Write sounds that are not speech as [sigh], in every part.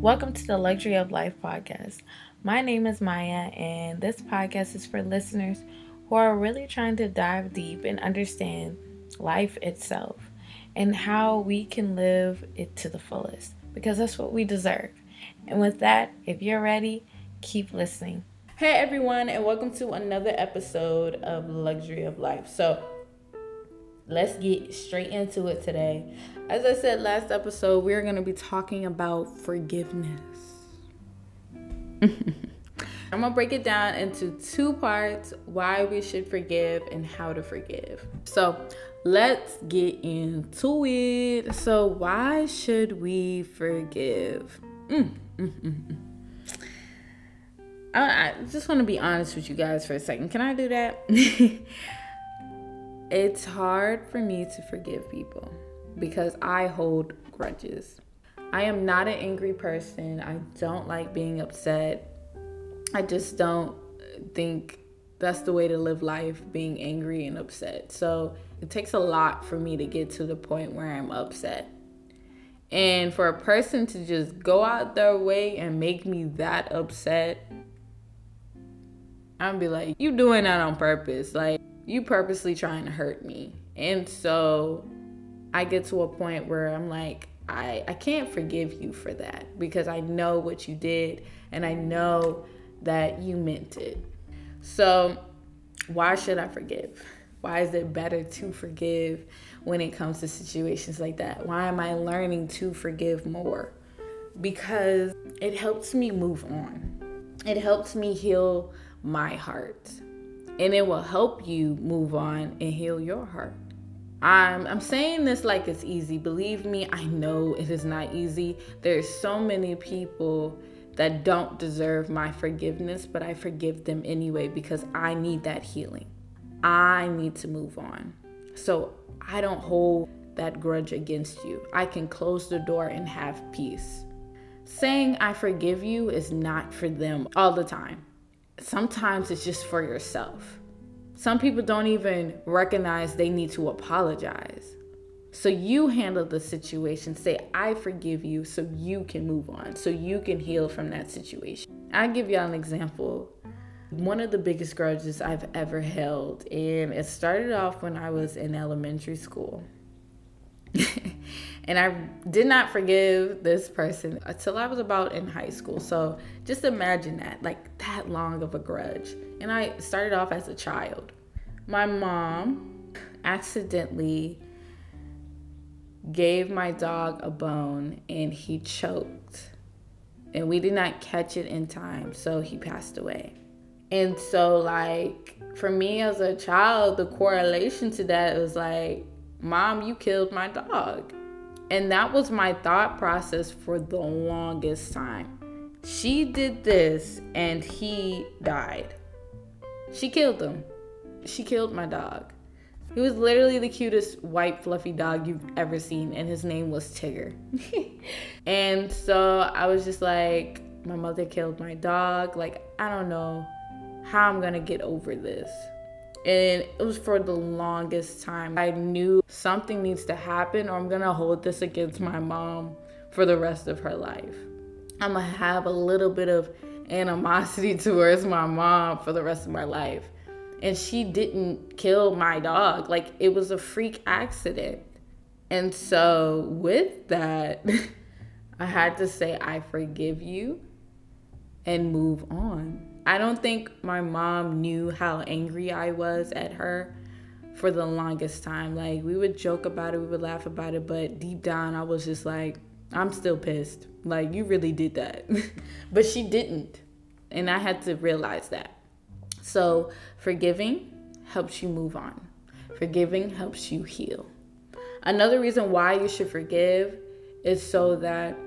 Welcome to the Luxury of Life podcast. My name is Maya, and this podcast is for listeners who are really trying to dive deep and understand life itself and how we can live it to the fullest because that's what we deserve. And with that, if you're ready, keep listening. Hey everyone, and welcome to another episode of Luxury of Life. So, let's get straight into it today. As I said last episode, we're going to be talking about forgiveness. [laughs] I'm gonna break it down into two parts why we should forgive and how to forgive. So let's get into it. So, why should we forgive? Mm, mm, mm, mm. I, I just want to be honest with you guys for a second. Can I do that? [laughs] it's hard for me to forgive people because I hold grudges. I am not an angry person. I don't like being upset. I just don't think that's the way to live life, being angry and upset. So it takes a lot for me to get to the point where I'm upset. And for a person to just go out their way and make me that upset, I'm be like, you doing that on purpose. Like, you purposely trying to hurt me. And so I get to a point where I'm like, I, I can't forgive you for that because I know what you did and I know that you meant it. So, why should I forgive? Why is it better to forgive when it comes to situations like that? Why am I learning to forgive more? Because it helps me move on. It helps me heal my heart. And it will help you move on and heal your heart. I'm I'm saying this like it's easy. Believe me, I know it is not easy. There's so many people that don't deserve my forgiveness, but I forgive them anyway because I need that healing. I need to move on. So I don't hold that grudge against you. I can close the door and have peace. Saying I forgive you is not for them all the time. Sometimes it's just for yourself. Some people don't even recognize they need to apologize. So you handle the situation. Say, I forgive you so you can move on, so you can heal from that situation. I'll give y'all an example. One of the biggest grudges I've ever held, and it started off when I was in elementary school. [laughs] and I did not forgive this person until I was about in high school. So just imagine that, like that long of a grudge. And I started off as a child. My mom accidentally gave my dog a bone and he choked. And we did not catch it in time, so he passed away. And so, like, for me as a child, the correlation to that was like, Mom, you killed my dog. And that was my thought process for the longest time. She did this and he died. She killed him. She killed my dog. He was literally the cutest white fluffy dog you've ever seen, and his name was Tigger. [laughs] and so I was just like, my mother killed my dog. Like, I don't know how I'm gonna get over this. And it was for the longest time. I knew something needs to happen, or I'm gonna hold this against my mom for the rest of her life. I'm gonna have a little bit of animosity [laughs] towards my mom for the rest of my life and she didn't kill my dog. Like it was a freak accident. And so with that, [laughs] I had to say, I forgive you and move on. I don't think my mom knew how angry I was at her for the longest time. Like we would joke about it, we would laugh about it, but deep down I was just like, I'm still pissed. Like you really did that. [laughs] but she didn't. And I had to realize that. So, forgiving helps you move on, forgiving helps you heal. Another reason why you should forgive is so that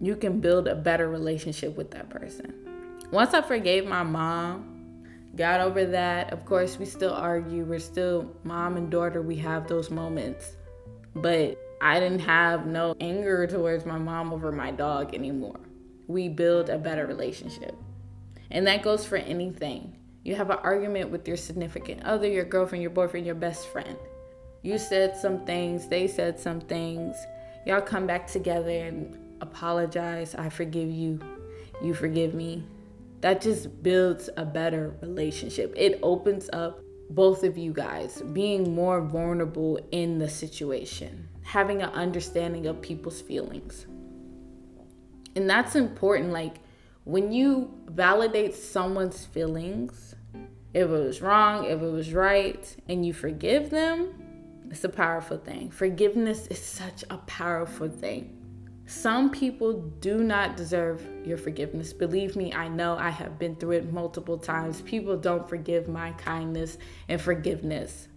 you can build a better relationship with that person. Once I forgave my mom, got over that, of course, we still argue. We're still mom and daughter, we have those moments. But I didn't have no anger towards my mom over my dog anymore. We build a better relationship. And that goes for anything. You have an argument with your significant other, your girlfriend, your boyfriend, your best friend. You said some things, they said some things. Y'all come back together and apologize, I forgive you, you forgive me. That just builds a better relationship. It opens up both of you guys being more vulnerable in the situation, having an understanding of people's feelings. And that's important. Like when you validate someone's feelings, if it was wrong, if it was right, and you forgive them, it's a powerful thing. Forgiveness is such a powerful thing. Some people do not deserve your forgiveness. Believe me, I know I have been through it multiple times. People don't forgive my kindness and forgiveness,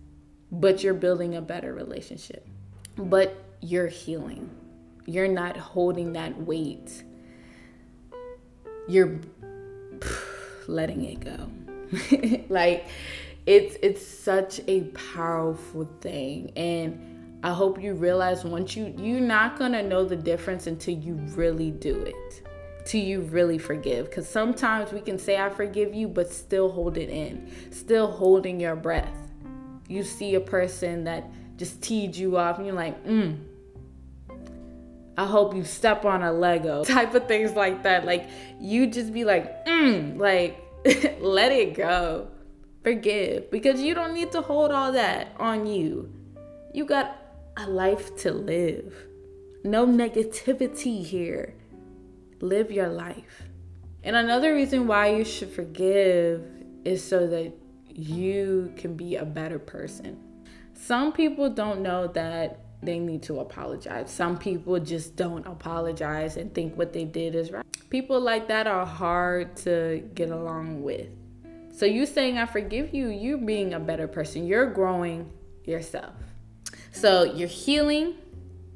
but you're building a better relationship. But you're healing. You're not holding that weight. You're [sighs] letting it go. [laughs] like it's it's such a powerful thing and I hope you realize once you you're not gonna know the difference until you really do it. Till you really forgive. Because sometimes we can say I forgive you, but still hold it in, still holding your breath. You see a person that just teed you off, and you're like, mm. I hope you step on a Lego. [laughs] Type of things like that. Like you just be like, mm, like [laughs] let it go. Forgive. Because you don't need to hold all that on you. You got a life to live. No negativity here. Live your life. And another reason why you should forgive is so that you can be a better person. Some people don't know that they need to apologize. Some people just don't apologize and think what they did is right. People like that are hard to get along with. So you saying I forgive you, you're being a better person. You're growing yourself. So you're healing,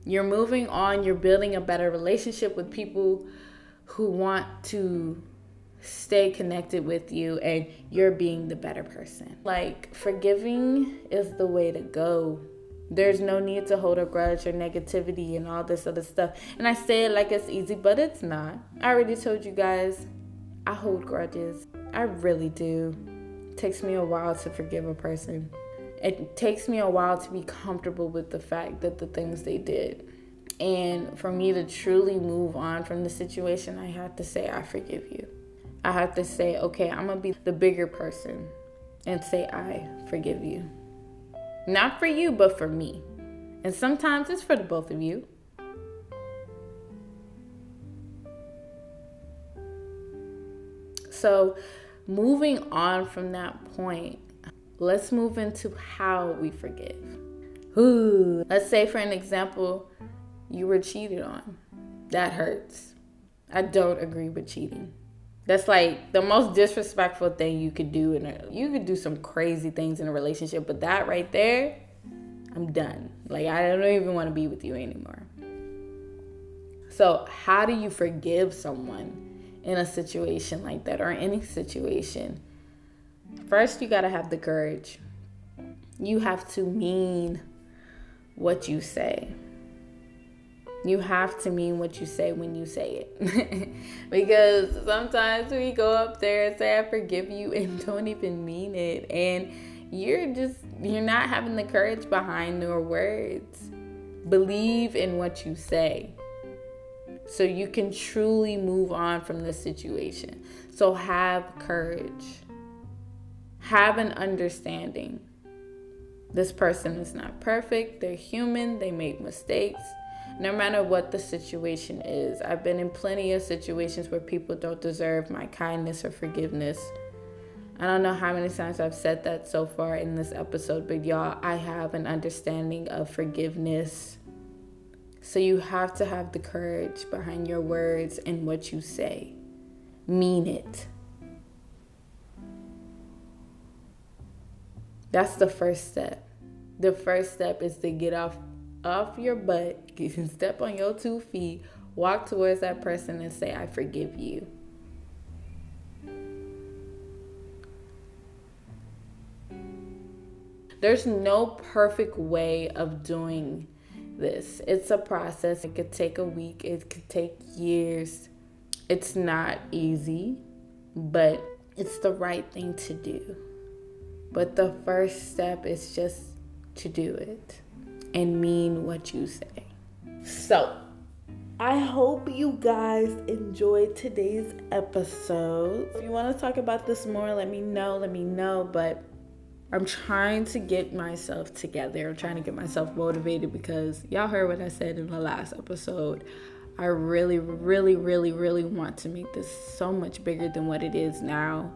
you're moving on, you're building a better relationship with people who want to stay connected with you and you're being the better person. Like forgiving is the way to go. There's no need to hold a grudge or negativity and all this other stuff. And I say it like it's easy, but it's not. I already told you guys, I hold grudges. I really do. It takes me a while to forgive a person it takes me a while to be comfortable with the fact that the things they did. And for me to truly move on from the situation, I have to say, I forgive you. I have to say, okay, I'm gonna be the bigger person and say, I forgive you. Not for you, but for me. And sometimes it's for the both of you. So, moving on from that point, let's move into how we forgive. Ooh, let's say, for an example, you were cheated on. That hurts. I don't agree with cheating. That's like the most disrespectful thing you could do. And you could do some crazy things in a relationship, but that right there, I'm done. Like I don't even want to be with you anymore. So, how do you forgive someone in a situation like that or any situation? First, you got to have the courage. You have to mean what you say. You have to mean what you say when you say it. [laughs] because sometimes we go up there and say, I forgive you, [laughs] and don't even mean it. And you're just, you're not having the courage behind your words. Believe in what you say so you can truly move on from the situation. So have courage have an understanding. This person is not perfect, they're human, they make mistakes. No matter what the situation is, I've been in plenty of situations where people don't deserve my kindness or forgiveness. I don't know how many times I've said that so far in this episode, but y'all, I have an understanding of forgiveness. So you have to have the courage behind your words and what you say. Mean it. That's the first step. The first step is to get off off your butt, get, [laughs] step on your two feet, walk towards that person and say, I forgive you. There's no perfect way of doing this. It's a process. It could take a week, it could take years. It's not easy, but it's the right thing to do. But the first step is just to do it and mean what you say. So, I hope you guys enjoyed today's episode. If you want to talk about this more, let me know. Let me know. But I'm trying to get myself together. I'm trying to get myself motivated because y'all heard what I said in the last episode. I really, really, really, really want to make this so much bigger than what it is now.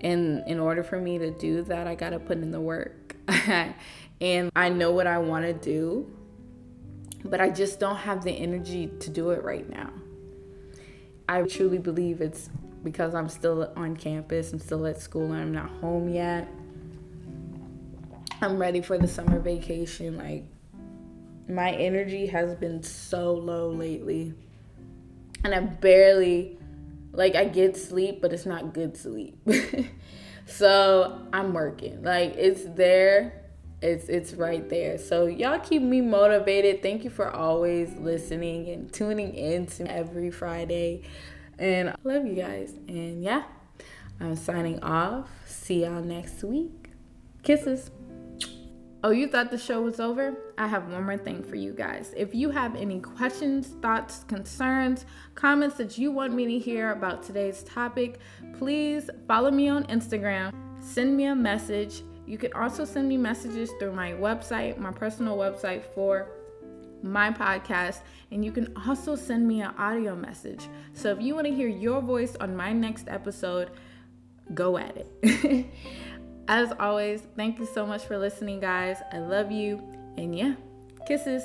And in order for me to do that, I got to put in the work. [laughs] and I know what I want to do, but I just don't have the energy to do it right now. I truly believe it's because I'm still on campus, I'm still at school, and I'm not home yet. I'm ready for the summer vacation. Like, my energy has been so low lately. And I barely, like, I get sleep, but it's not good sleep. [laughs] so I'm working. Like, it's there. It's it's right there. So y'all keep me motivated. Thank you for always listening and tuning in to every Friday. And I love you guys. And yeah, I'm signing off. See y'all next week. Kisses. Oh, you thought the show was over? I have one more thing for you guys. If you have any questions, thoughts, concerns, comments that you want me to hear about today's topic, please follow me on Instagram, send me a message. You can also send me messages through my website, my personal website for my podcast, and you can also send me an audio message. So if you want to hear your voice on my next episode, go at it. [laughs] As always, thank you so much for listening, guys. I love you. And yeah, kisses.